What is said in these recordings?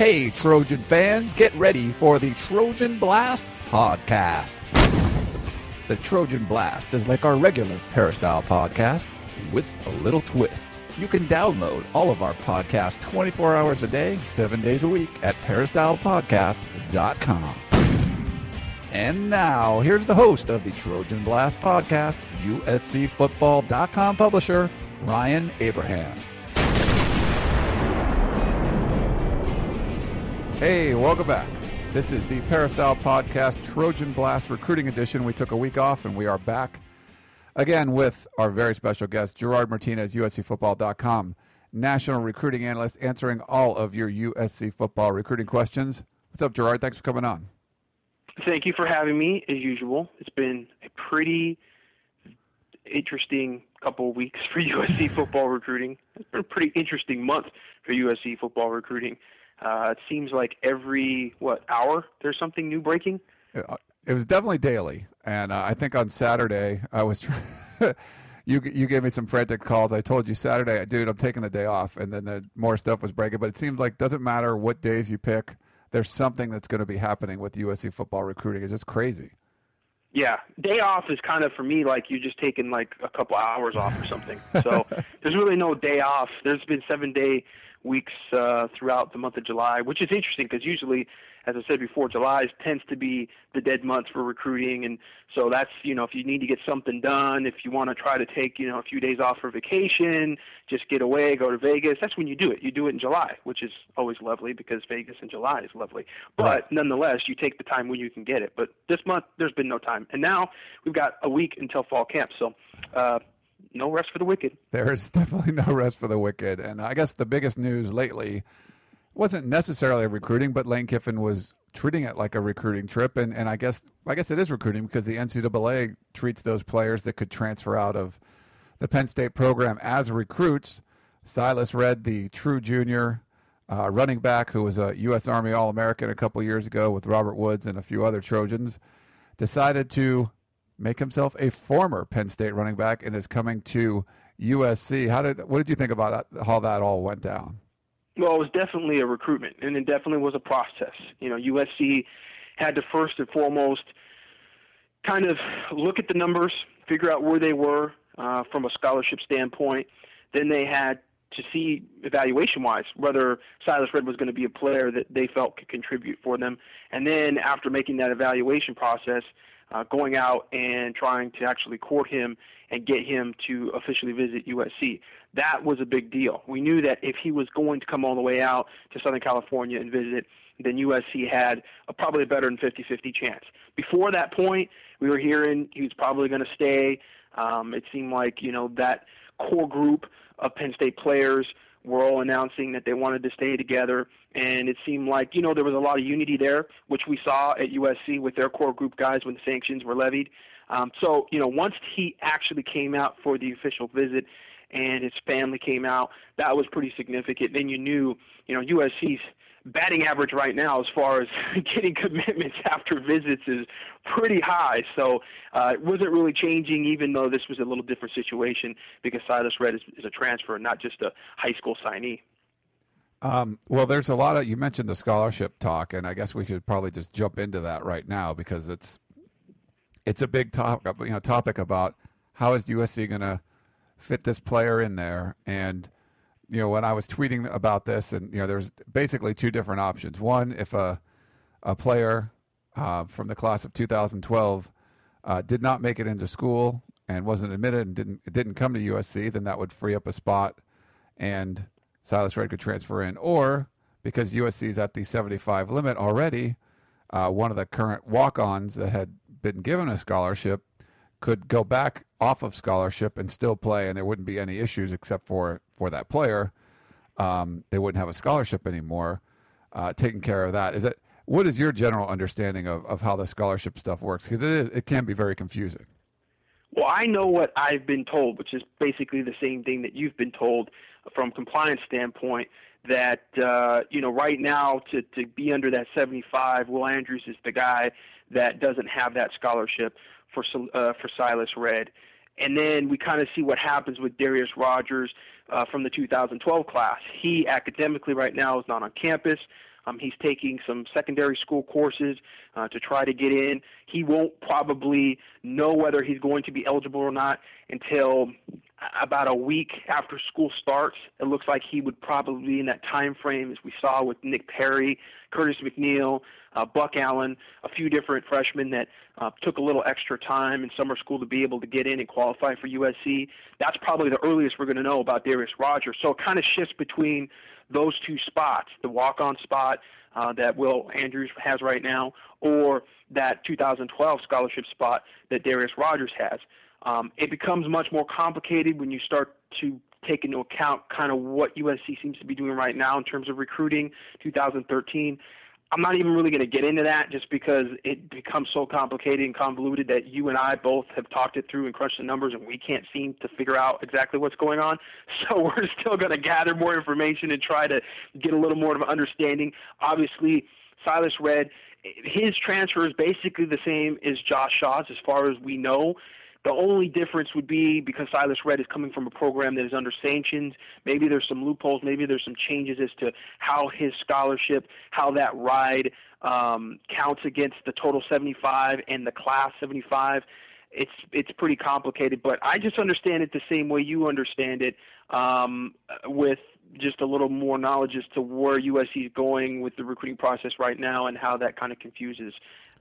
Hey, Trojan fans, get ready for the Trojan Blast podcast. The Trojan Blast is like our regular Peristyle podcast with a little twist. You can download all of our podcasts 24 hours a day, 7 days a week at peristylepodcast.com. And now, here's the host of the Trojan Blast podcast, USCFootball.com publisher, Ryan Abraham. Hey, welcome back. This is the Peristyle Podcast Trojan Blast Recruiting Edition. We took a week off and we are back again with our very special guest, Gerard Martinez, USCFootball.com, national recruiting analyst, answering all of your USC football recruiting questions. What's up, Gerard? Thanks for coming on. Thank you for having me, as usual. It's been a pretty interesting couple of weeks for USC football recruiting. It's been a pretty interesting month for USC football recruiting. Uh, it seems like every what hour there's something new breaking. Uh, it was definitely daily, and uh, I think on Saturday I was. Trying, you you gave me some frantic calls. I told you Saturday, dude, I'm taking the day off, and then the more stuff was breaking. But it seems like doesn't matter what days you pick, there's something that's going to be happening with USC football recruiting. It's just crazy. Yeah, day off is kind of for me like you're just taking like a couple hours off or something. So there's really no day off. There's been seven day weeks uh, throughout the month of July, which is interesting because usually, as I said before, July tends to be the dead month for recruiting, and so that's you know if you need to get something done, if you want to try to take you know a few days off for vacation, just get away, go to Vegas. That's when you do it. You do it in July, which is always lovely because Vegas in July is lovely. But right. nonetheless, you take the time when you can get it. But this month, there's been no time, and now we've got a week until fall camp. So. Uh, no rest for the wicked. There is definitely no rest for the wicked. And I guess the biggest news lately wasn't necessarily recruiting, but Lane Kiffin was treating it like a recruiting trip. And, and I guess I guess it is recruiting because the NCAA treats those players that could transfer out of the Penn State program as recruits. Silas Redd, the true junior uh, running back who was a U.S. Army All American a couple years ago with Robert Woods and a few other Trojans, decided to make himself a former Penn State running back and is coming to USC. How did what did you think about how that all went down? Well, it was definitely a recruitment, and it definitely was a process. You know, USC had to first and foremost kind of look at the numbers, figure out where they were uh, from a scholarship standpoint. Then they had to see evaluation wise whether Silas Redd was going to be a player that they felt could contribute for them. And then after making that evaluation process, uh, going out and trying to actually court him and get him to officially visit USC. That was a big deal. We knew that if he was going to come all the way out to Southern California and visit, then USC had a, probably a better than 50-50 chance. Before that point, we were hearing he was probably going to stay. Um, it seemed like you know that core group of Penn State players were all announcing that they wanted to stay together. And it seemed like, you know, there was a lot of unity there, which we saw at USC with their core group guys when the sanctions were levied. Um, so, you know, once he actually came out for the official visit and his family came out, that was pretty significant. Then you knew, you know, USC's batting average right now as far as getting commitments after visits is pretty high. So uh, it wasn't really changing, even though this was a little different situation because Silas Redd is, is a transfer, not just a high school signee. Um, well, there's a lot of you mentioned the scholarship talk, and I guess we should probably just jump into that right now because it's it's a big topic, you know, topic about how is USC going to fit this player in there and you know, when I was tweeting about this, and you know, there's basically two different options. One, if a a player uh, from the class of 2012 uh, did not make it into school and wasn't admitted and didn't didn't come to USC, then that would free up a spot, and Silas Redd could transfer in. Or because USC is at the 75 limit already, uh, one of the current walk-ons that had been given a scholarship could go back off of scholarship and still play, and there wouldn't be any issues except for for that player. Um, they wouldn't have a scholarship anymore. Uh, taking care of that is it. What is your general understanding of, of how the scholarship stuff works? Because it it can be very confusing. Well, I know what I've been told, which is basically the same thing that you've been told from compliance standpoint. That uh, you know, right now to to be under that 75, Will Andrews is the guy that doesn't have that scholarship for uh, for Silas Redd, And then we kind of see what happens with Darreus Rogers uh, from the 2012 class. He academically right now is not on campus. Um, he's taking some secondary school courses uh, to try to get in. He won't probably know whether he's going to be eligible or not until about a week after school starts. It looks like he would probably be in that time frame, as we saw with Nick Perry, Curtis McNeil, uh, Buck Allen, a few different freshmen that uh, took a little extra time in summer school to be able to get in and qualify for USC. That's probably the earliest we're going to know about Darreus Rogers. So it kind of shifts between those two spots, the walk-on spot uh, that Will Andrews has right now, or that 2012 scholarship spot that Darreus Rogers has. Um, it becomes much more complicated when you start to take into account kind of what USC seems to be doing right now in terms of recruiting 2013 I'm not even really going to get into that just because it becomes so complicated and convoluted that you and I both have talked it through and crunched the numbers and we can't seem to figure out exactly what's going on. So we're still going to gather more information and try to get a little more of an understanding. Obviously, Silas Redd, his transfer is basically the same as Josh Shaw's as far as we know. The only difference would be because Silas Redd is coming from a program that is under sanctions. Maybe there's some loopholes. Maybe there's some changes as to how his scholarship, how that ride um, counts against the total 75 and the class 75. It's it's pretty complicated, but I just understand it the same way you understand it, um, with just a little more knowledge as to where USC is going with the recruiting process right now and how that kind of confuses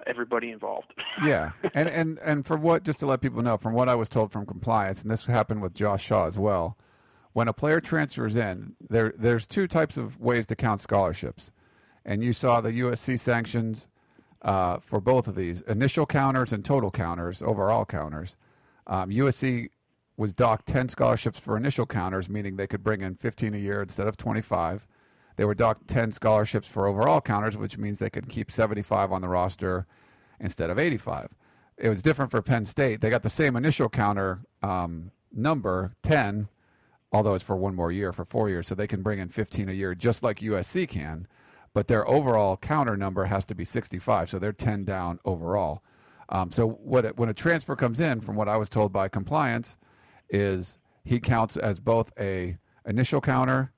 everybody involved. yeah, and and and for what just to let people know, from what I was told from compliance, and this happened with Josh Shaw as well. When a player transfers in, there there's two types of ways to count scholarships, and you saw the USC sanctions uh, for both of these initial counters and total counters, overall counters. Um, USC was docked 10 scholarships for initial counters, meaning they could bring in 15 a year instead of 25. They were docked 10 scholarships for overall counters, which means they could keep 75 on the roster instead of 85. It was different for Penn State. They got the same initial counter um, number, 10, although it's for one more year, for four years, so they can bring in 15 a year, just like USC can. But their overall counter number has to be 65, so they're 10 down overall. Um, so what when a transfer comes in, from what I was told by compliance, is he counts as both a initial counter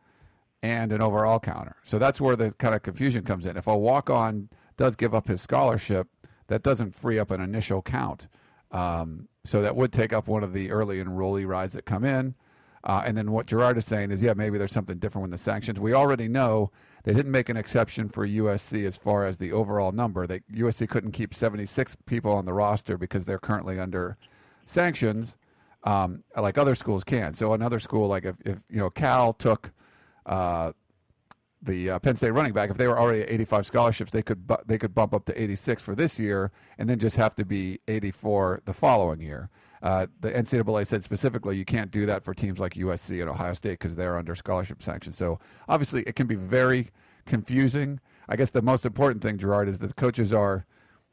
and an overall counter. So that's where the kind of confusion comes in. If a walk on does give up his scholarship, that doesn't free up an initial count. Um, so that would take up one of the early enrollee rides that come in. Uh, and then what Gerard is saying is, yeah, maybe there's something different with the sanctions. We already know they didn't make an exception for USC as far as the overall number. They, USC couldn't keep 76 people on the roster because they're currently under sanctions, um, like other schools can. So another school, like if, if you know Cal took uh, the uh, Penn State running back, if they were already at 85 scholarships, they could bu- they could bump up to 86 for this year, and then just have to be 84 the following year. Uh, the NCAA said specifically you can't do that for teams like USC and Ohio State because they're under scholarship sanctions. So obviously it can be very confusing. I guess the most important thing, Gerard, is that the coaches are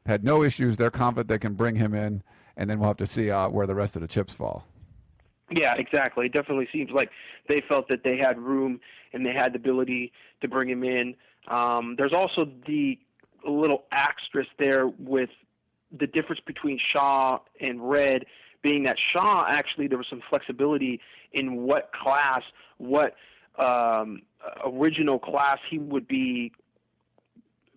had no issues. They're confident they can bring him in, and then we'll have to see uh, where the rest of the chips fall. Yeah, exactly. It definitely seems like they felt that they had room and they had the ability to bring him in. Um, there's also the little asterisk there with the difference between Shaw and Redd being that Shaw actually there was some flexibility in what class, what um, original class he would be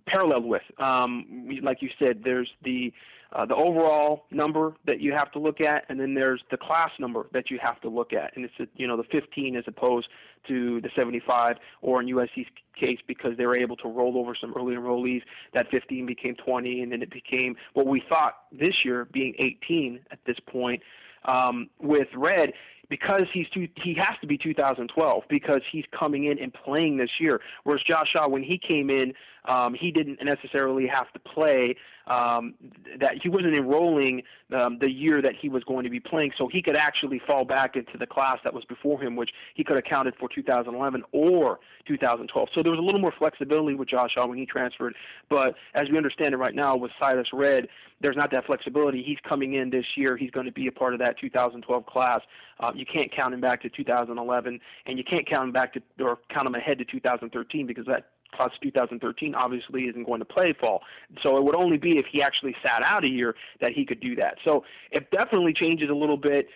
paralleled with. Um, like you said, there's the uh, the overall number that you have to look at, and then there's the class number that you have to look at, and it's you know the 15 as opposed to the 75, or in USC's case because they were able to roll over some early enrollees, that 15 became 20, and then it became what we thought this year being 18 at this point. Um, with Redd, because he's two, he has to be 2012 because he's coming in and playing this year. Whereas Josh Shaw, when he came in, um, he didn't necessarily have to play. Um, that he wasn't enrolling um, the year that he was going to be playing, so he could actually fall back into the class that was before him, which he could have counted for 2011 or 2012. So there was a little more flexibility with Josh when he transferred. But as we understand it right now with Silas Redd, there's not that flexibility. He's coming in this year. He's going to be a part of that 2012 class. Uh, you can't count him back to 2011, and you can't count him back to or count him ahead to 2013 because that class 2013 obviously isn't going to play fall. So it would only be if he actually sat out a year that he could do that. So it definitely changes a little bit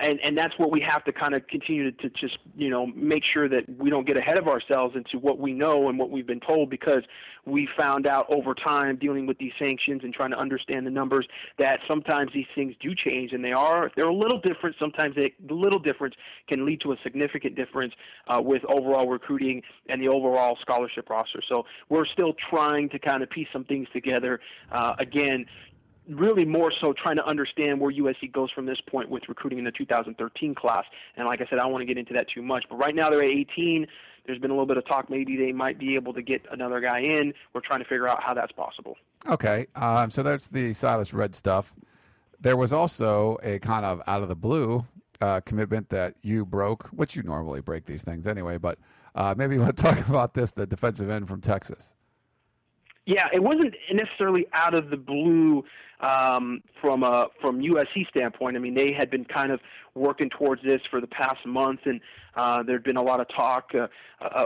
and and that's what we have to kind of continue to, to just you know make sure that we don't get ahead of ourselves into what we know and what we've been told because we found out over time dealing with these sanctions and trying to understand the numbers that sometimes these things do change and they are they're a little different. Sometimes the little difference can lead to a significant difference uh, with overall recruiting and the overall scholarship roster. So we're still trying to kind of piece some things together uh, again really more so trying to understand where USC goes from this point with recruiting in the 2013 class. And like I said, I don't want to get into that too much. But right now they're at 18. There's been a little bit of talk maybe they might be able to get another guy in. We're trying to figure out how that's possible. Okay, um, so that's the Silas Redd stuff. There was also a kind of out of the blue uh, commitment that you broke, which you normally break these things anyway. But uh, maybe we'll talk about this: the defensive end from Texas. Yeah, it wasn't necessarily out of the blue um, from a from USC standpoint. I mean, they had been kind of working towards this for the past month, and uh, there had been a lot of talk uh,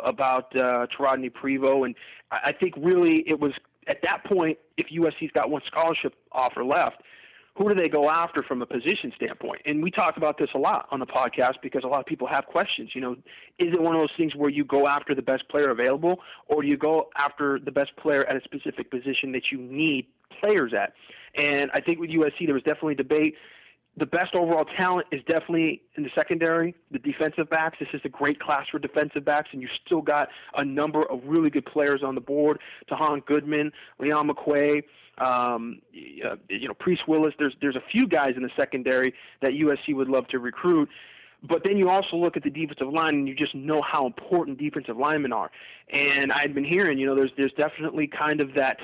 about uh, Rodney Prevot, and I think really it was at that point, if USC's got one scholarship offer left, who do they go after from a position standpoint? And we talk about this a lot on the podcast because a lot of people have questions. You know, is it one of those things where you go after the best player available, or do you go after the best player at a specific position that you need players at? And I think with USC, there was definitely debate. The best overall talent is definitely in the secondary, the defensive backs. This is a great class for defensive backs, and you still got a number of really good players on the board. Tahaan Goodman, Leon McQuay, um, uh, you know, Priest Willis. There's there's a few guys in the secondary that USC would love to recruit. But then you also look at the defensive line, and you just know how important defensive linemen are. And I'd been hearing, you know, there's there's definitely kind of that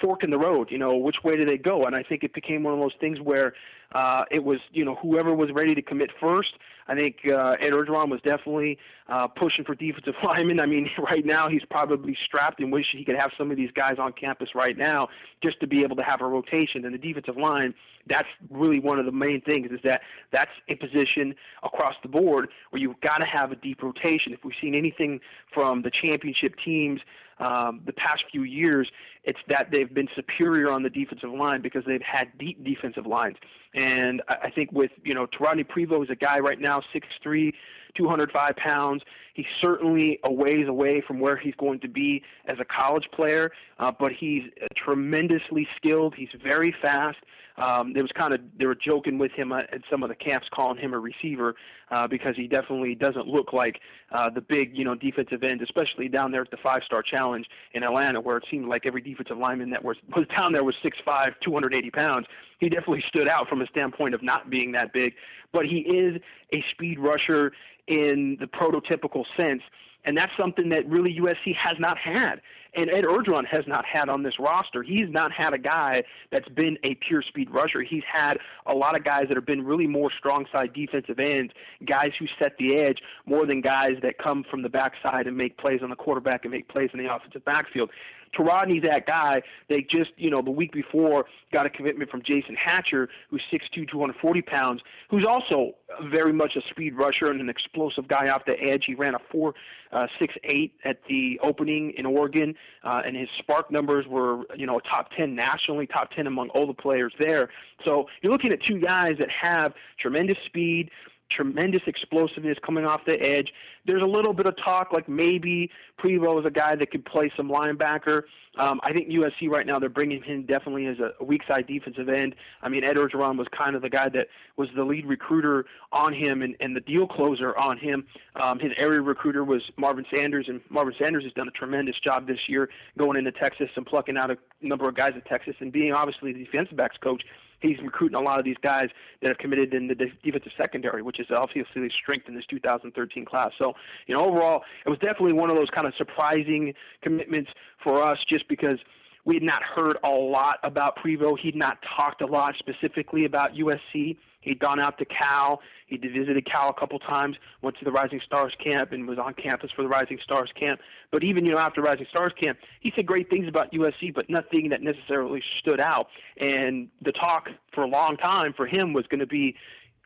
fork in the road. You know, which way do they go? And I think it became one of those things where uh, it was, you know, whoever was ready to commit first. I think uh, Ed Orgeron was definitely uh, pushing for defensive linemen. I mean, right now he's probably strapped and wish he could have some of these guys on campus right now just to be able to have a rotation. And the defensive line, that's really one of the main things is that that's a position across the board where you've got to have a deep rotation. If we've seen anything from the championship teams um, the past few years, it's that they've been superior on the defensive line because they've had deep defensive lines. And I I think with, you know, Torrodney Prevot is a guy right now, 6'3", 205 pounds. He's certainly a ways away from where he's going to be as a college player, uh, but he's tremendously skilled. He's very fast. Um, there was kind of they were joking with him at some of the camps, calling him a receiver uh, because he definitely doesn't look like uh, the big you know defensive end, especially down there at the Five Star Challenge in Atlanta, where it seemed like every defensive lineman that was was down there was 6'5", 280 pounds. He definitely stood out from a standpoint of not being that big, but he is a speed rusher in the prototypical sense. And that's something that really USC has not had and Ed Orgeron has not had on this roster. He's not had a guy that's been a pure speed rusher. He's had a lot of guys that have been really more strong side defensive ends, guys who set the edge more than guys that come from the backside and make plays on the quarterback and make plays in the offensive backfield. Torrodney's that guy. They just, you know, the week before got a commitment from Jason Hatcher, who's 6'2", 240 pounds, who's also very much a speed rusher and an explosive guy off the edge. He ran a four uh, six eight at the opening in Oregon, uh, and his SPARQ numbers were, you know, top 10 nationally, top 10 among all the players there. So you're looking at two guys that have tremendous speed, tremendous explosiveness coming off the edge. There's a little bit of talk like maybe Prevot is a guy that could play some linebacker. Um, I think USC right now they're bringing him definitely as a, weak side defensive end. I mean Ed Orgeron was kind of the guy that was the lead recruiter on him and, and the deal closer on him. Um, his area recruiter was Marvin Sanders, and Marvin Sanders has done a tremendous job this year going into Texas and plucking out a number of guys at Texas and being obviously the defensive backs coach he's recruiting a lot of these guys that have committed in the defensive secondary, which is obviously a strength in this 2013 class. So, you know, overall, it was definitely one of those kind of surprising commitments for us just because we had not heard a lot about Prevot. He'd not talked a lot specifically about USC. He'd gone out to Cal. He'd visited Cal a couple times. Went to the Rising Stars camp and was on campus for the Rising Stars camp. But even you know after Rising Stars camp, he said great things about USC, but nothing that necessarily stood out. And the talk for a long time for him was going to be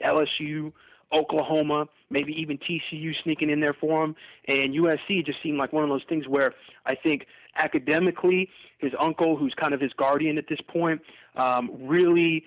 LSU, Oklahoma, maybe even TCU sneaking in there for him. And USC just seemed like one of those things where I think academically, his uncle, who's kind of his guardian at this point, um, really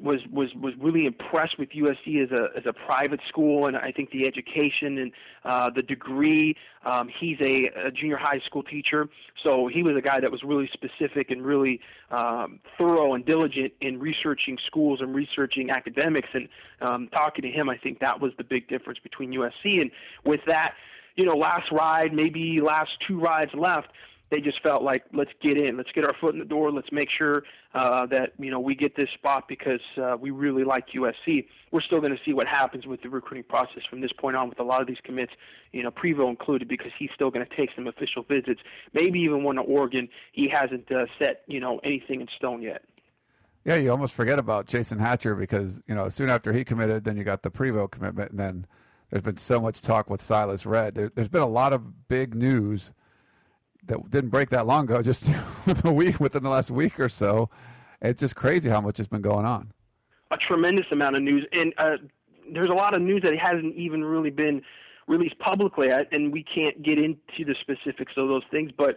was was was really impressed with USC as a as a private school, and I think the education and uh, the degree. Um, he's a, a junior high school teacher, so he was a guy that was really specific and really um, thorough and diligent in researching schools and researching academics. And um, talking to him, I think that was the big difference between USC. And with that, you know, last ride, maybe last two rides left they just felt like let's get in, let's get our foot in the door, let's make sure uh, that you know we get this spot because uh, we really like USC. We're still going to see what happens with the recruiting process from this point on with a lot of these commits, you know, Prevot included, because he's still going to take some official visits. Maybe even one to Oregon. He hasn't uh, set you know anything in stone yet. Yeah, you almost forget about Jason Hatcher because you know soon after he committed, then you got the Prevot commitment, and then there's been so much talk with Silas Redd. There, has been a lot of big news that didn't break that long ago, just a week within the last week or so. It's just crazy how much has been going on. A tremendous amount of news, and uh, there's a lot of news that hasn't even really been released publicly, and we can't get into the specifics of those things. But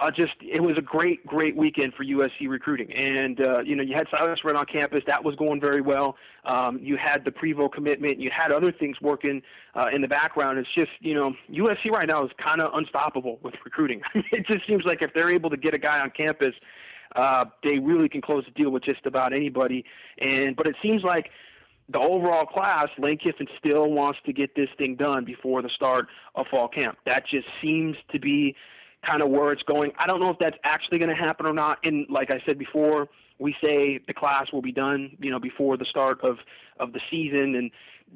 uh, just it was a great, great weekend for USC recruiting, and uh, you know you had Silas Redd on campus, that was going very well. Um, you had the Prevot commitment, you had other things working uh, in the background. It's just you know USC right now is kind of unstoppable with recruiting. it just seems like if they're able to get a guy on campus, uh, they really can close the deal with just about anybody. And but it seems like the overall class, Lane Kiffin still wants to get this thing done before the start of fall camp. That just seems to be kind of where it's going. I don't know if that's actually going to happen or not. And like I said before, we say the class will be done, you know, before the start of of the season, and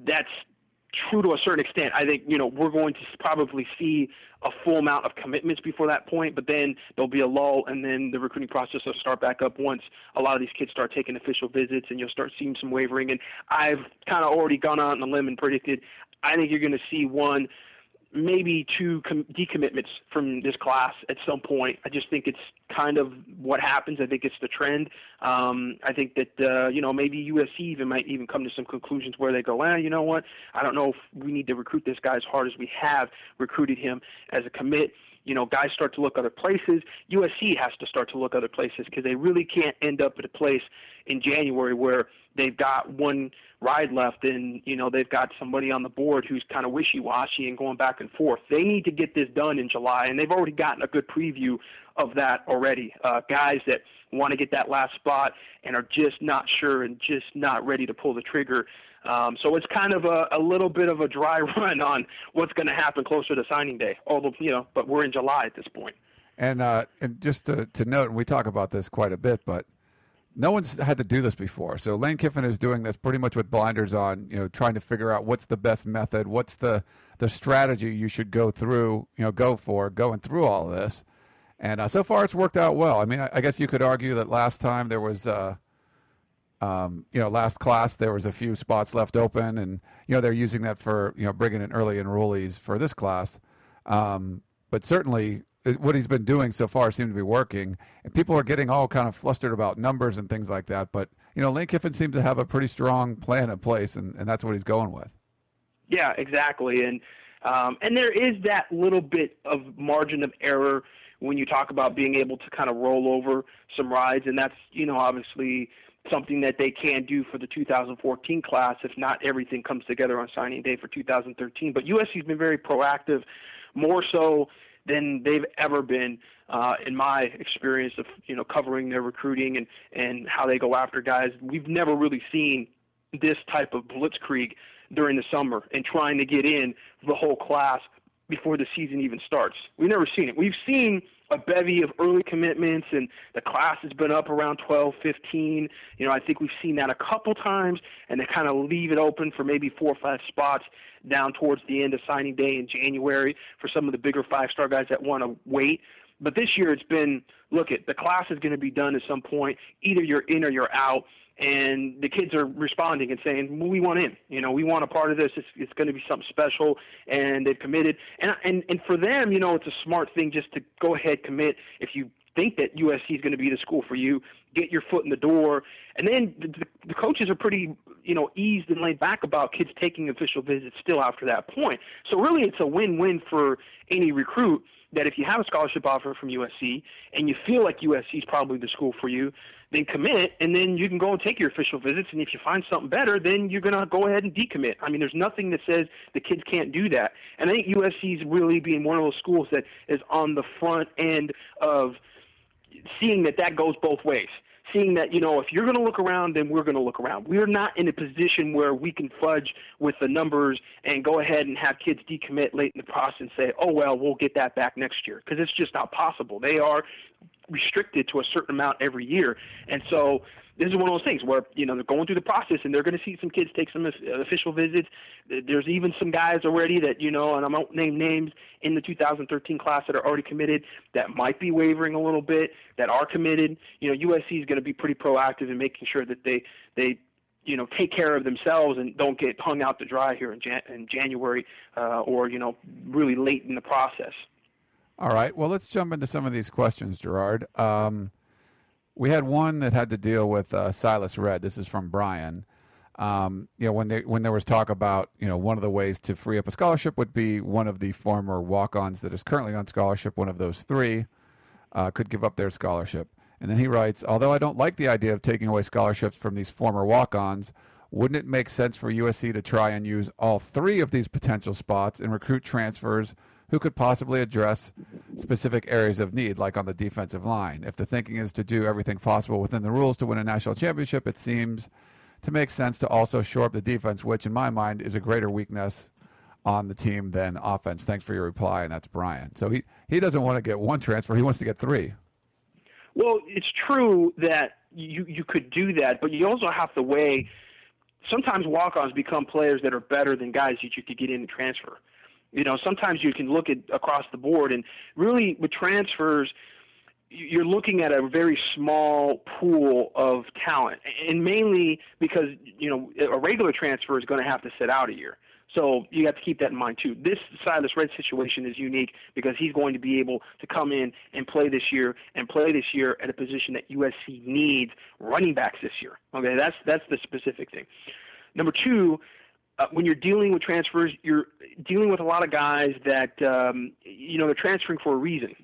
that's true to a certain extent. I think you know we're going to probably see a full amount of commitments before that point, but then there'll be a lull, and then the recruiting process will start back up once a lot of these kids start taking official visits, and you'll start seeing some wavering. And I've kind of already gone out on a limb and predicted. I think you're going to see one maybe two com- decommitments from this class at some point. I just think it's kind of what happens. I think it's the trend. Um, I think that uh, you know maybe USC even might even come to some conclusions where they go, well, you know what? I don't know if we need to recruit this guy as hard as we have recruited him as a commit you know, guys start to look other places. USC has to start to look other places because they really can't end up at a place in January where they've got one ride left and you know they've got somebody on the board who's kind of wishy-washy and going back and forth. They need to get this done in July, and they've already gotten a good preview of that already. Uh, guys that want to get that last spot and are just not sure and just not ready to pull the trigger. Um, so it's kind of a, a little bit of a dry run on what's going to happen closer to signing day. Although you know, but we're in July at this point. And uh, and just to, to note, and we talk about this quite a bit, but no one's had to do this before. So Lane Kiffin is doing this pretty much with blinders on, you know, trying to figure out what's the best method, what's the the strategy you should go through, you know, go for going through all this. And uh, so far, it's worked out well. I mean, I, I, guess you could argue that last time there was, uh, um, you know, last class there was a few spots left open, and you know they're using that for you know bringing in early enrollees for this class. Um, but certainly, what he's been doing so far seems to be working. And people are getting all kind of flustered about numbers and things like that. But you know, Lane Kiffin seems to have a pretty strong plan in place, and, and that's what he's going with. Yeah, exactly. And um, and there is that little bit of margin of error when you talk about being able to kind of roll over some rides, and that's you know obviously something that they can do for the 2014 class if not everything comes together on signing day for 2013. But USC's been very proactive, more so than they've ever been uh, in my experience of you know covering their recruiting and and how they go after guys. We've never really seen this type of blitzkrieg during the summer and trying to get in the whole class before the season even starts. We've never seen it. We've seen a bevy of early commitments and the class has been up around 12, 15. You know, I think we've seen that a couple times and they kind of leave it open for maybe four or five spots down towards the end of signing day in January for some of the bigger five-star guys that want to wait. But this year it's been, look at the class is going to be done at some point. Either you're in or you're out and the kids are responding and saying, well, "We want in. You know, we want a part of this. It's, it's going to be something special." And they've committed. And and and for them, you know, it's a smart thing just to go ahead commit if you think that USC is going to be the school for you. Get your foot in the door, and then the, the coaches are pretty you know, eased and laid back about kids taking official visits still after that point. So really, it's a win-win for any recruit that if you have a scholarship offer from USC and you feel like USC is probably the school for you, then commit, and then you can go and take your official visits. And if you find something better, then you're going to go ahead and decommit. I mean, there's nothing that says the kids can't do that. And I think USC is really being one of those schools that is on the front end of seeing that that goes both ways seeing that, you know, if you're going to look around, then we're going to look around. We're not in a position where we can fudge with the numbers and go ahead and have kids decommit late in the process and say, oh, well, we'll get that back next year, because it's just not possible. They are restricted to a certain amount every year. And so this is one of those things where you know they're going through the process and they're going to see some kids take some official visits. There's even some guys already that you know, and I won't name names in the 2013 class that are already committed that might be wavering a little bit that are committed. You know, USC is going to be pretty proactive in making sure that they they you know take care of themselves and don't get hung out to dry here in, Jan- in January uh, or you know really late in the process. All right. Well, let's jump into some of these questions, Gerard. Um, we had one that had to deal with uh, Silas Redd. This is from Brian. Um, you know, when they when there was talk about you know one of the ways to free up a scholarship would be one of the former walk-ons that is currently on scholarship. One of those three uh, could give up their scholarship. And then he writes, although I don't like the idea of taking away scholarships from these former walk-ons, wouldn't it make sense for USC to try and use all three of these potential spots and recruit transfers who could possibly address specific areas of need, like on the defensive line. If the thinking is to do everything possible within the rules to win a national championship, it seems to make sense to also shore up the defense, which in my mind is a greater weakness on the team than offense. Thanks for your reply, and that's Brian. So he, he doesn't want to get one transfer, he wants to get three. Well, it's true that you you could do that, but you also have to weigh sometimes walk-ons become players that are better than guys that you could get in and transfer. You know, sometimes you can look at across the board, and really with transfers, you're looking at a very small pool of talent, and mainly because you know a regular transfer is going to have to sit out a year. So you have to keep that in mind too. This Silas Redd situation is unique because he's going to be able to come in and play this year and play this year at a position that USC needs running backs this year. Okay, that's that's the specific thing. Number two, uh, when you're dealing with transfers, you're dealing with a lot of guys that um, you know they're transferring for a reason.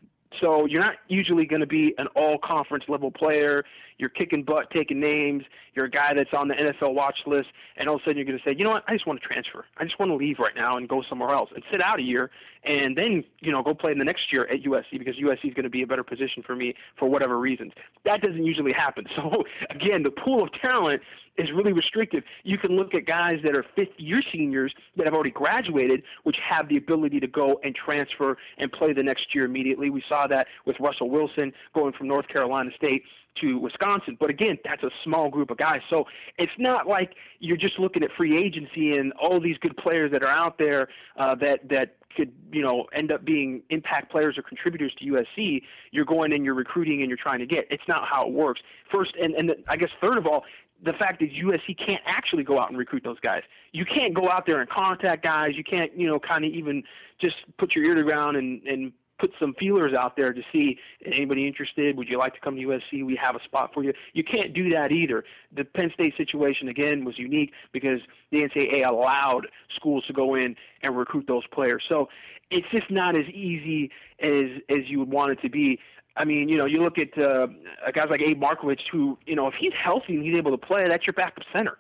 So you're not usually going to be an all conference level player. You're kicking butt, taking names. You're a guy that's on the NFL watch list, and all of a sudden you're going to say, you know what? I just want to transfer. I just want to leave right now and go somewhere else and sit out a year, and then you know go play in the next year at USC because USC is going to be a better position for me for whatever reasons. That doesn't usually happen. So again, the pool of talent is really restrictive. You can look at guys that are fifth year seniors that have already graduated, which have the ability to go and transfer and play the next year immediately. We saw that with Russell Wilson going from North Carolina State to Wisconsin. But again, that's a small group of guys. So it's not like you're just looking at free agency and all these good players that are out there uh, that that could you know end up being impact players or contributors to USC. You're going and you're recruiting and you're trying to get. It's not how it works. First, and and the, I guess third of all, the fact that USC can't actually go out and recruit those guys. You can't go out there and contact guys. You can't, you know, kind of even just put your ear to the ground and and put some feelers out there to see anybody interested. Would you like to come to USC? We have a spot for you. You can't do that either. The Penn State situation again was unique because the NCAA allowed schools to go in and recruit those players. So it's just not as easy as as you would want it to be. I mean, you know, you look at uh, guys like Abe Markowitz, who, you know, if he's healthy and he's able to play, that's your backup center.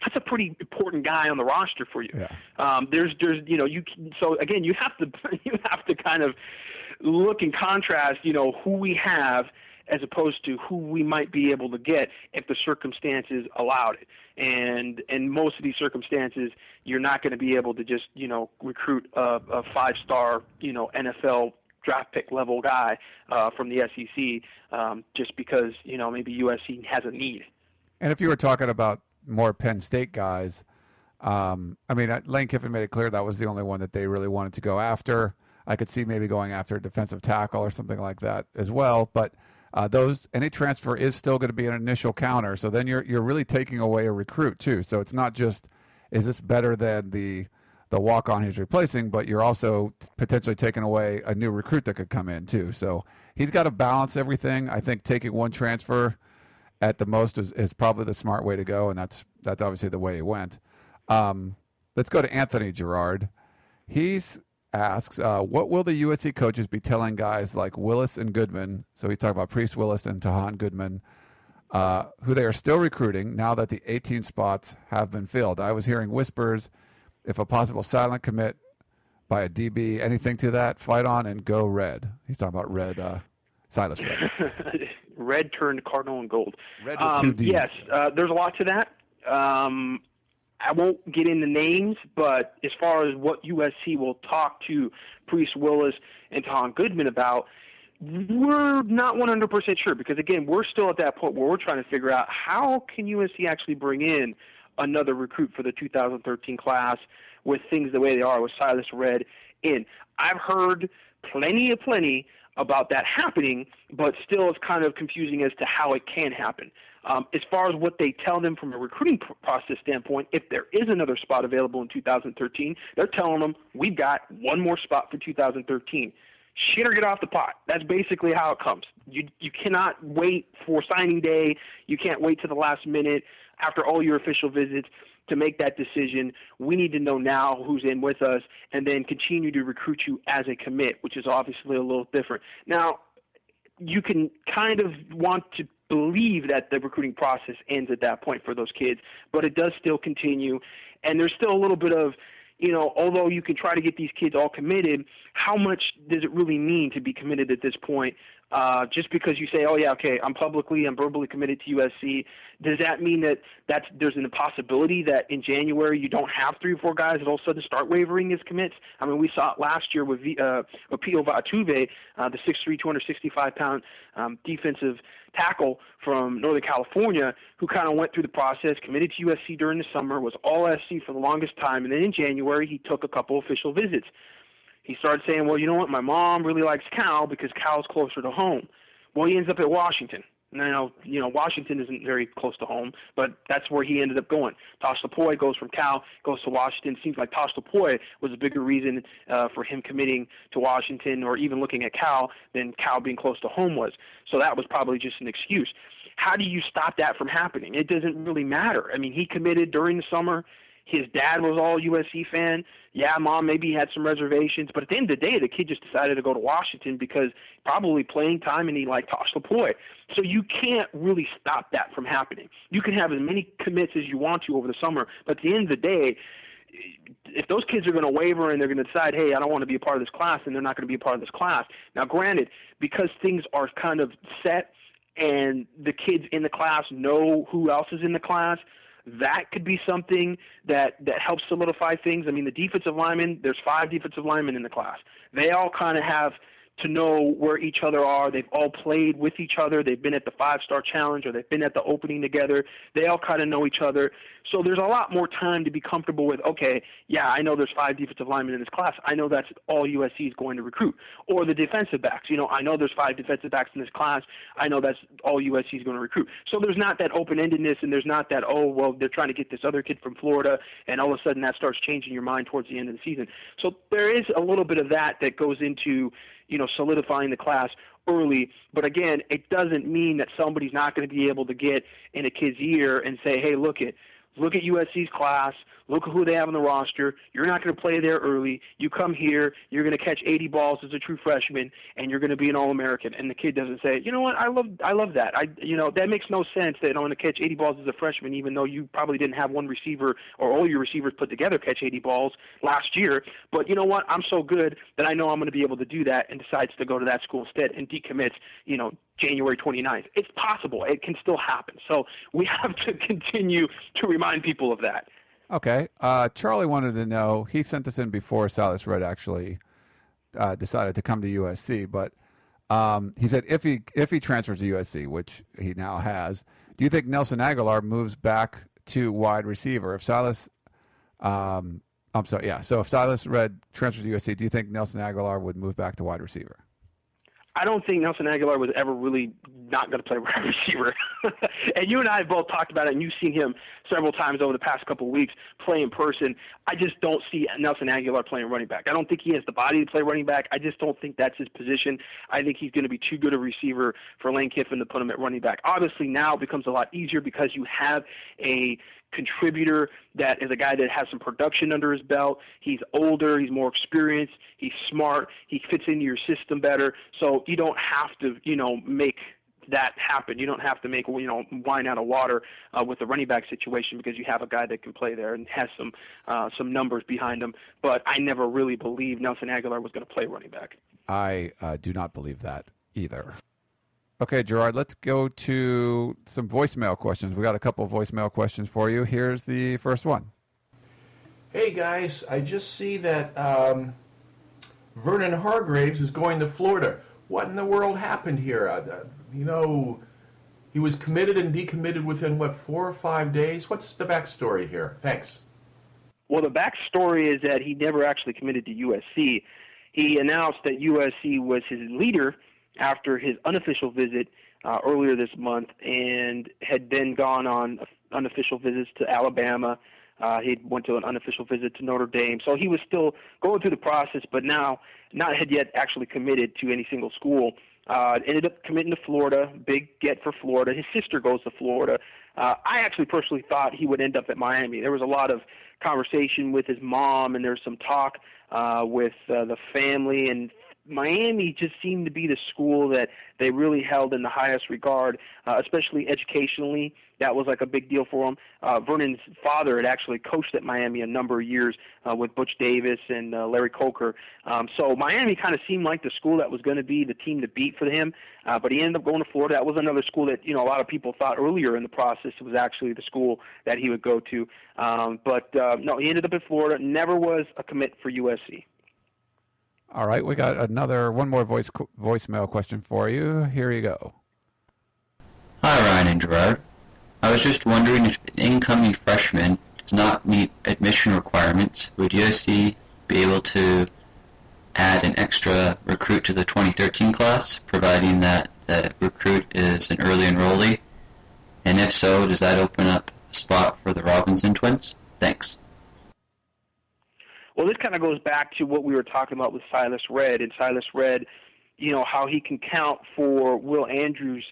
That's a pretty important guy on the roster for you. Yeah. Um, there's, there's, you know, you can, so again, you have to, you have to kind of look and contrast, you know, who we have as opposed to who we might be able to get if the circumstances allowed it. And and most of these circumstances, you're not going to be able to just you know recruit a, a five star you know NFL draft pick level guy uh, from the SEC um, just because you know maybe USC has a need. And if you were talking about more Penn State guys, um, I mean Lane Kiffin made it clear that was the only one that they really wanted to go after. I could see maybe going after a defensive tackle or something like that as well, but. Uh, those any transfer is still going to be an initial counter, so then you're you're really taking away a recruit too. So it's not just is this better than the the walk on he's replacing, but you're also potentially taking away a new recruit that could come in too. So he's got to balance everything. I think taking one transfer at the most is, is probably the smart way to go, and that's that's obviously the way he went. Um, let's go to Anthony Gerard. He's asks, uh, what will the USC coaches be telling guys like Willis and Goodman? So he's talking about Priest Willis and Tahaan Goodman, uh, who they are still recruiting now that the 18 spots have been filled. I was hearing whispers if a possible silent commit by a DB, anything to that, fight on and go red. He's talking about red, uh, Silas Redd. red turned cardinal and gold. Red with two um, Ds. Yes, uh, there's a lot to that. Um, I won't get into names, but as far as what USC will talk to Priest Willis and Tom Goodman about, we're not 100% sure because again, we're still at that point where we're trying to figure out how can USC actually bring in another recruit for the 2013 class with things the way they are with Silas Redd in. I've heard plenty of plenty about that happening, but still it's kind of confusing as to how it can happen. Um, as far as what they tell them from a recruiting process standpoint, if there is another spot available in 2013, they're telling them we've got one more spot for 2013. Shit or get off the pot. That's basically how it comes. You you cannot wait for signing day. You can't wait to the last minute after all your official visits to make that decision. We need to know now who's in with us and then continue to recruit you as a commit, which is obviously a little different. Now, you can kind of want to believe that the recruiting process ends at that point for those kids, but it does still continue. And there's still a little bit of, you know, although you can try to get these kids all committed, how much does it really mean to be committed at this point? Uh, just because you say, oh yeah, okay, I'm publicly, I'm verbally committed to USC, does that mean that that's there's an impossibility that in January you don't have three or four guys that all of a sudden start wavering as commits? I mean, we saw it last year with uh, Opio Vatuvei, uh, the 6'3", 265 pound um, defensive tackle from Northern California, who kind of went through the process, committed to USC during the summer, was all SC for the longest time, and then in January he took a couple official visits he started saying, well, you know what, my mom really likes Cal because Cal's closer to home. Well, he ends up at Washington. Now, you know, Washington isn't very close to home, but that's where he ended up going. Tosh Lupoi goes from Cal, goes to Washington. Seems like Tosh Lupoi was a bigger reason uh, for him committing to Washington or even looking at Cal than Cal being close to home was. So that was probably just an excuse. How do you stop that from happening? It doesn't really matter. I mean, he committed during the summer. His dad was all USC fan. Yeah, mom maybe had some reservations, but at the end of the day, the kid just decided to go to Washington because probably playing time and he liked Tosh Lupoi. So you can't really stop that from happening. You can have as many commits as you want to over the summer, but at the end of the day, if those kids are going to waver and they're going to decide, hey, I don't want to be a part of this class, and they're not going to be a part of this class. Now, granted, because things are kind of set and the kids in the class know who else is in the class, that could be something that that helps solidify things. I mean, the defensive linemen, there's five defensive linemen in the class. They all kind of have to know where each other are. They've all played with each other. They've been at the five star challenge or they've been at the opening together. They all kind of know each other. So there's a lot more time to be comfortable with, okay, yeah, I know there's five defensive linemen in this class. I know that's all USC is going to recruit. Or the defensive backs. You know, I know there's five defensive backs in this class. I know that's all USC is going to recruit. So there's not that open endedness and there's not that, oh, well, they're trying to get this other kid from Florida and all of a sudden that starts changing your mind towards the end of the season. So there is a little bit of that that goes into you know, solidifying the class early. But again, it doesn't mean that somebody's not going to be able to get in a kid's ear and say, hey, look it, look at USC's class, look at who they have on the roster. You're not going to play there early. You come here, you're going to catch 80 balls as a true freshman, and you're going to be an All-American. And the kid doesn't say, you know what, I love, I love that. I, you know, that makes no sense that I'm going to catch 80 balls as a freshman, even though you probably didn't have one receiver or all your receivers put together catch 80 balls last year. But you know what, I'm so good that I know I'm going to be able to do that, and decides to go to that school instead and decommits, you know, January 29th. It's possible. It can still happen. So we have to continue to remind people of that. Okay. Uh, Charlie wanted to know. He sent this in before Silas Redd actually uh, decided to come to USC, but um, he said if he if he transfers to USC, which he now has, do you think Nelson Agholor moves back to wide receiver? If Silas, um, I'm sorry, yeah. So if Silas Redd transfers to USC, do you think Nelson Agholor would move back to wide receiver? I don't think Nelson Agholor was ever really not going to play wide receiver. and you and I have both talked about it, and you've seen him several times over the past couple of weeks play in person. I just don't see Nelson Agholor playing running back. I don't think he has the body to play running back. I just don't think that's his position. I think he's going to be too good a receiver for Lane Kiffin to put him at running back. Obviously, now it becomes a lot easier because you have a contributor that is a guy that has some production under his belt. He's older, he's more experienced, he's smart, he fits into your system better. So you don't have to, you know, make that happen. You don't have to make you know wine out of water uh, with the running back situation because you have a guy that can play there and has some uh, some numbers behind him. But I never really believed Nelson Agholor was going to play running back. I uh, do not believe that either. Okay, Gerard, let's go to some voicemail questions. We got a couple voicemail questions for you. Here's the first one. Hey guys, I just see that um, Vernon Hargreaves is going to Florida. What in the world happened here? Uh, you know, he was committed and decommitted within what four or five days. What's the backstory here? Thanks. Well, the backstory is that he never actually committed to USC. He announced that USC was his leader after his unofficial visit uh, earlier this month and had then gone on unofficial visits to Alabama. Uh, he went to an unofficial visit to Notre Dame. So he was still going through the process, but now not had yet actually committed to any single school. Uh, ended up committing to Florida. Big get for Florida. His sister goes to Florida. Uh, I actually personally thought he would end up at Miami. There was a lot of conversation with his mom, and there was some talk uh, with uh, the family and Miami just seemed to be the school that they really held in the highest regard, uh, especially educationally. That was like a big deal for him. Uh, Vernon's father had actually coached at Miami a number of years uh, with Butch Davis and uh, Larry Coker. Um, so Miami kind of seemed like the school that was going to be the team to beat for him. Uh, but he ended up going to Florida. That was another school that you know a lot of people thought earlier in the process was actually the school that he would go to. Um, but uh, no, he ended up in Florida. Never was a commit for USC. All right, we got another one more voice voicemail question for you. Here you go. Hi, Ryan and Gerard. I was just wondering if an incoming freshman does not meet admission requirements, would USC be able to add an extra recruit to the 2013 class, providing that that recruit is an early enrollee? And if so, does that open up a spot for the Robinson twins? Thanks. Well, this kind of goes back to what we were talking about with Silas Redd and Silas Redd, you know, how he can count for Will Andrews'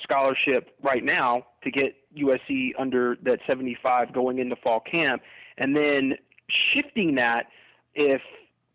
scholarship right now to get USC under that 75 going into fall camp, and then shifting that if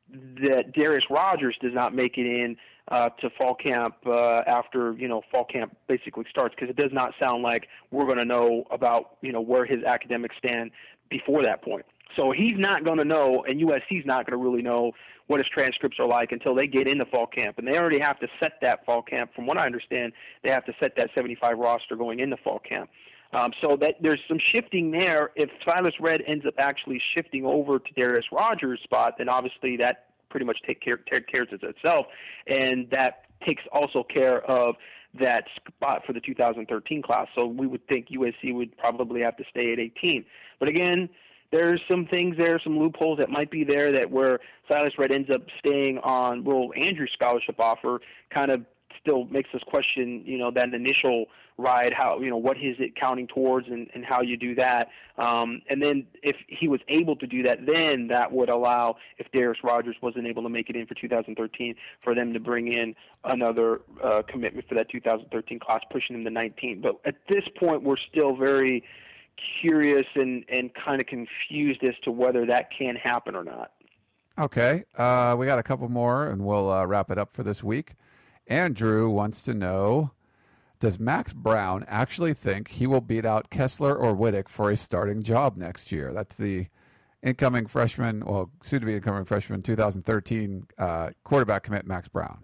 that Darreus Rogers does not make it in uh, to fall camp uh, after you know fall camp basically starts because it does not sound like we're going to know about you know where his academics stand before that point. So he's not going to know, and USC's not going to really know what his transcripts are like until they get into fall camp. And they already have to set that fall camp. From what I understand, they have to set that 75 roster going into fall camp. Um, so that there's some shifting there. If Silas Redd ends up actually shifting over to Darreus Rogers' spot, then obviously that pretty much take care, take care of itself, and that takes also care of that spot for the 2013 class. So we would think USC would probably have to stay at 18. But again, there's some things there, some loopholes that might be there that where Silas Redd ends up staying on Will Andrews scholarship offer kind of still makes us question, you know, that initial ride, how, you know, what is it counting towards and, and how you do that. Um, and then if he was able to do that, then that would allow, if Darreus Rogers wasn't able to make it in for 2013, for them to bring in another uh, commitment for that 2013 class, pushing them to 19. But at this point, we're still very, curious and, and kind of confused as to whether that can happen or not. Okay. Uh, we got a couple more and we'll uh, wrap it up for this week. Andrew wants to know Does Max Brown actually think he will beat out Kessler or Wittek for a starting job next year? That's the incoming freshman, well, soon to be incoming freshman 2013 uh, quarterback commit, Max Brown.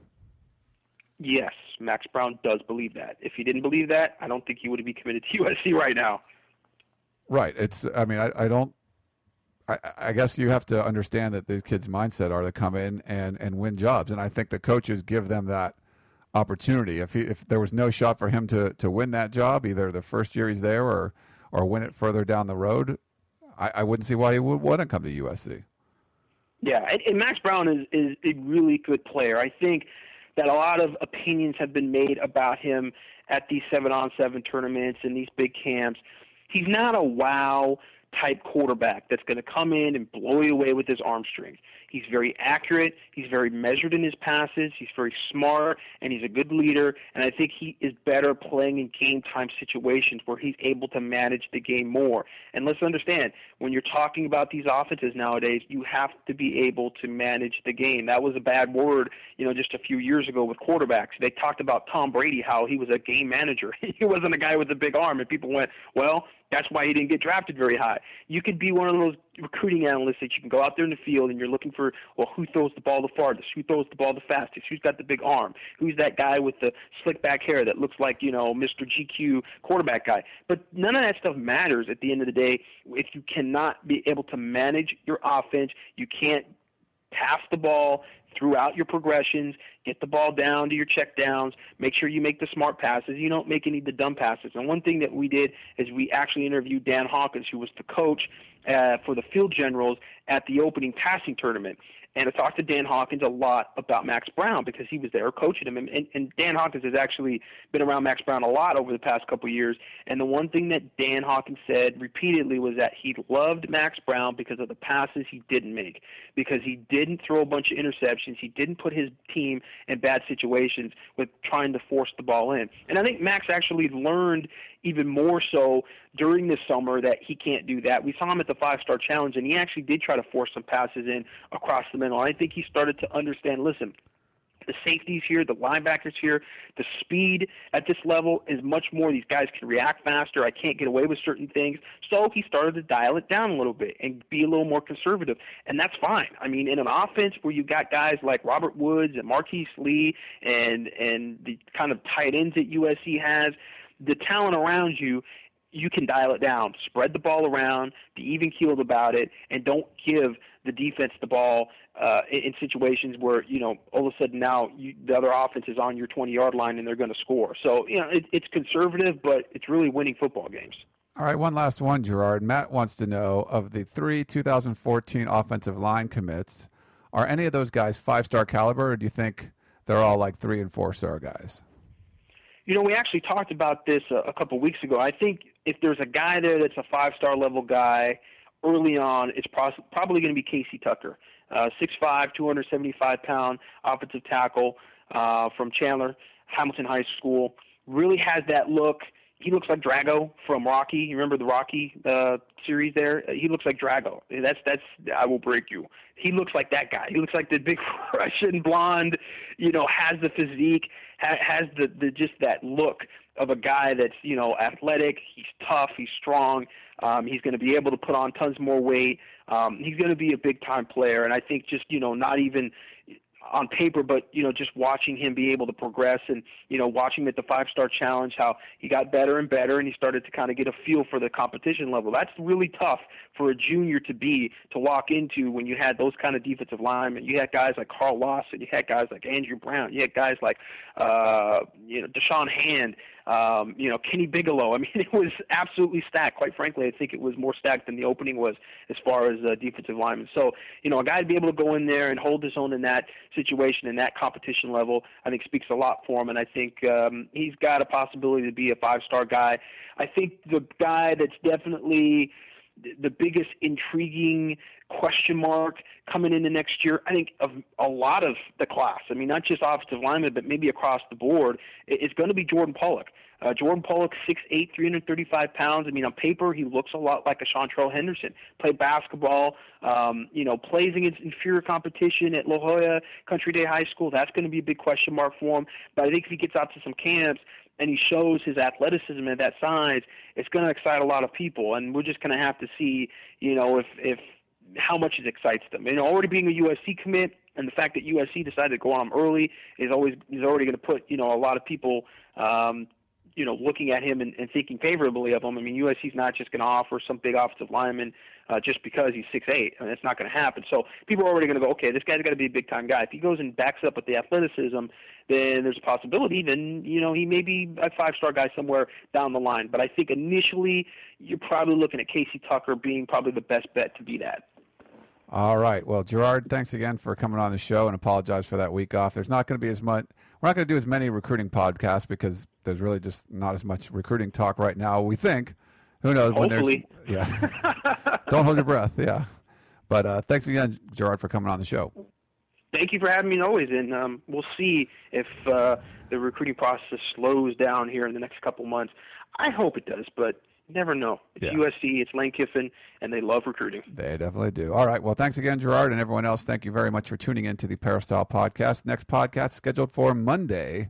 Yes, Max Brown does believe that. If he didn't believe that, I don't think he would be committed to USC right now. Right. It's. I mean, I, I don't. I, I guess you have to understand that these kids' mindset are to come in and, and win jobs, and I think the coaches give them that opportunity. If he, if there was no shot for him to, to win that job, either the first year he's there or or win it further down the road, I, I wouldn't see why he would want to come to USC. Yeah, and, and Max Brown is is a really good player. I think that a lot of opinions have been made about him at these seven on seven tournaments and these big camps. He's not a wow type quarterback that's going to come in and blow you away with his arm strength. He's very accurate. He's very measured in his passes. He's very smart, and he's a good leader. And I think he is better playing in game time situations where he's able to manage the game more. And let's understand, when you're talking about these offenses nowadays, you have to be able to manage the game. That was a bad word, you know, just a few years ago with quarterbacks. They talked about Tom Brady, how he was a game manager. he wasn't a guy with a big arm, and people went, well, that's why he didn't get drafted very high. You could be one of those recruiting analysts that you can go out there in the field and you're looking for, well, who throws the ball the farthest? Who throws the ball the fastest? Who's got the big arm? Who's that guy with the slick back hair that looks like, you know, Mr. GQ quarterback guy? But none of that stuff matters at the end of the day if you cannot be able to manage your offense. You can't pass the ball throughout your progressions, get the ball down to your check downs, make sure you make the smart passes. You don't make any of the dumb passes. And one thing that we did is we actually interviewed Dan Hawkins, who was the coach uh, for the Field Generals at the opening passing tournament. And I talked to Dan Hawkins a lot about Max Brown because he was there coaching him. And, and, and Dan Hawkins has actually been around Max Brown a lot over the past couple of years. And the one thing that Dan Hawkins said repeatedly was that he loved Max Brown because of the passes he didn't make, because he didn't throw a bunch of interceptions. He didn't put his team in bad situations with trying to force the ball in. And I think Max actually learned even more so during the summer that he can't do that. We saw him at the five star challenge, and he actually did try to force some passes in across the middle. I think he started to understand listen, the safeties here, the linebackers here, the speed at this level is much more. These guys can react faster. I can't get away with certain things. So he started to dial it down a little bit and be a little more conservative. And that's fine. I mean, in an offense where you've got guys like Robert Woods and Marquise Lee and and the kind of tight ends that USC has, the talent around you, you can dial it down, spread the ball around, be even keeled about it, and don't give the defense the ball uh, in, in situations where you know all of a sudden now you, the other offense is on your 20 yard line and they're going to score. So you know it, it's conservative, but it's really winning football games. All right, one last one, Gerard. Matt wants to know of the three 2014 offensive line commits, are any of those guys five star caliber, or do you think they're all like three and four star guys? You know, we actually talked about this a, a couple weeks ago. I think if there's a guy there that's a five star level guy early on, it's pros- probably going to be Casey Tucker, uh, 6'5", 275 pound offensive tackle uh, from Chandler Hamilton High School. Really has that look. He looks like Drago from Rocky. You remember the Rocky uh, series there? He looks like Drago. That's that's I will break you. He looks like that guy. He looks like the big Russian blonde. You know, has the physique, ha- has the the just that look of a guy that's you know athletic. He's tough. He's strong. Um, he's going to be able to put on tons more weight. Um, he's going to be a big time player, and I think just you know not even on paper, but you know, just watching him be able to progress and you know, watching him at the five star challenge, how he got better and better, and he started to kind of get a feel for the competition level. That's really tough for a junior to be to walk into when you had those kind of defensive linemen. You had guys like Carl Lawson, you had guys like Andrew Brown, you had guys like uh, you know Da'Shawn Hand, um, you know Kenny Bigelow. I mean, it was absolutely stacked. Quite frankly, I think it was more stacked than the opening was as far as uh, defensive linemen. So you know, a guy to be able to go in there and hold his own in that situation in that competition level, I think speaks a lot for him. And I think um, he's got a possibility to be a five-star guy. I think the guy that's definitely the biggest intriguing question mark coming into next year, I think of a lot of the class. I mean, not just offensive linemen, but maybe across the board, is going to be Jordan Pollock. Uh, Jordan Pollock, 6'8", 335 pounds. I mean, on paper, he looks a lot like a Seantrel Henderson. Played basketball, um, you know, plays against inferior competition at La Jolla Country Day High School. That's going to be a big question mark for him. But I think if he gets out to some camps and he shows his athleticism at that size, it's going to excite a lot of people. And we're just going to have to see, you know, if if how much it excites them. And already being a USC commit, and the fact that USC decided to go on him early is always is already going to put you know a lot of people um, you know, looking at him and, and thinking favorably of him. I mean, USC's not just going to offer some big offensive lineman uh, just because he's six eight. I mean, it's not going to happen. So people are already going to go, okay, this guy's got to be a big time guy. If he goes and backs up with the athleticism, then there's a possibility. Then you know he may be a five star guy somewhere down the line. But I think initially you're probably looking at Casey Tucker being probably the best bet to be that. All right. Well, Gerard, thanks again for coming on the show and apologize for that week off. There's not going to be as much. We're not going to do as many recruiting podcasts because there's really just not as much recruiting talk right now. We think. Who knows Hopefully. when there's yeah. Don't hold your breath. Yeah. But uh, thanks again, Gerard, for coming on the show. Thank you for having me always, and um, we'll see if uh, the recruiting process slows down here in the next couple months. I hope it does, but never know. It's Yeah. USC, it's Lane Kiffin, and they love recruiting. They definitely do. All right. Well, thanks again, Gerard, and everyone else. Thank you very much for tuning in to the Peristyle podcast. Next podcast scheduled for Monday,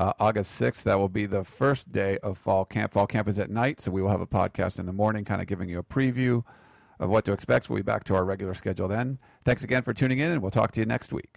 uh, August 6th. That will be the first day of fall camp. Fall camp is at night, so we will have a podcast in the morning, kind of giving you a preview of what to expect. We'll be back to our regular schedule then. Thanks again for tuning in, and we'll talk to you next week.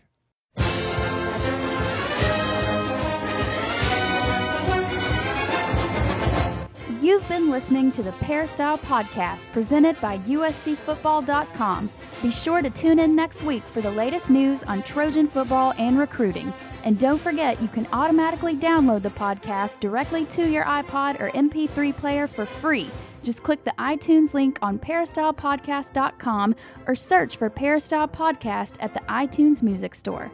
You've been listening to the Peristyle Podcast presented by USCFootball.com. Be sure to tune in next week for the latest news on Trojan football and recruiting. And don't forget, you can automatically download the podcast directly to your iPod or MP3 player for free. Just click the iTunes link on peristylepodcast.com or search for Peristyle Podcast at the iTunes Music Store.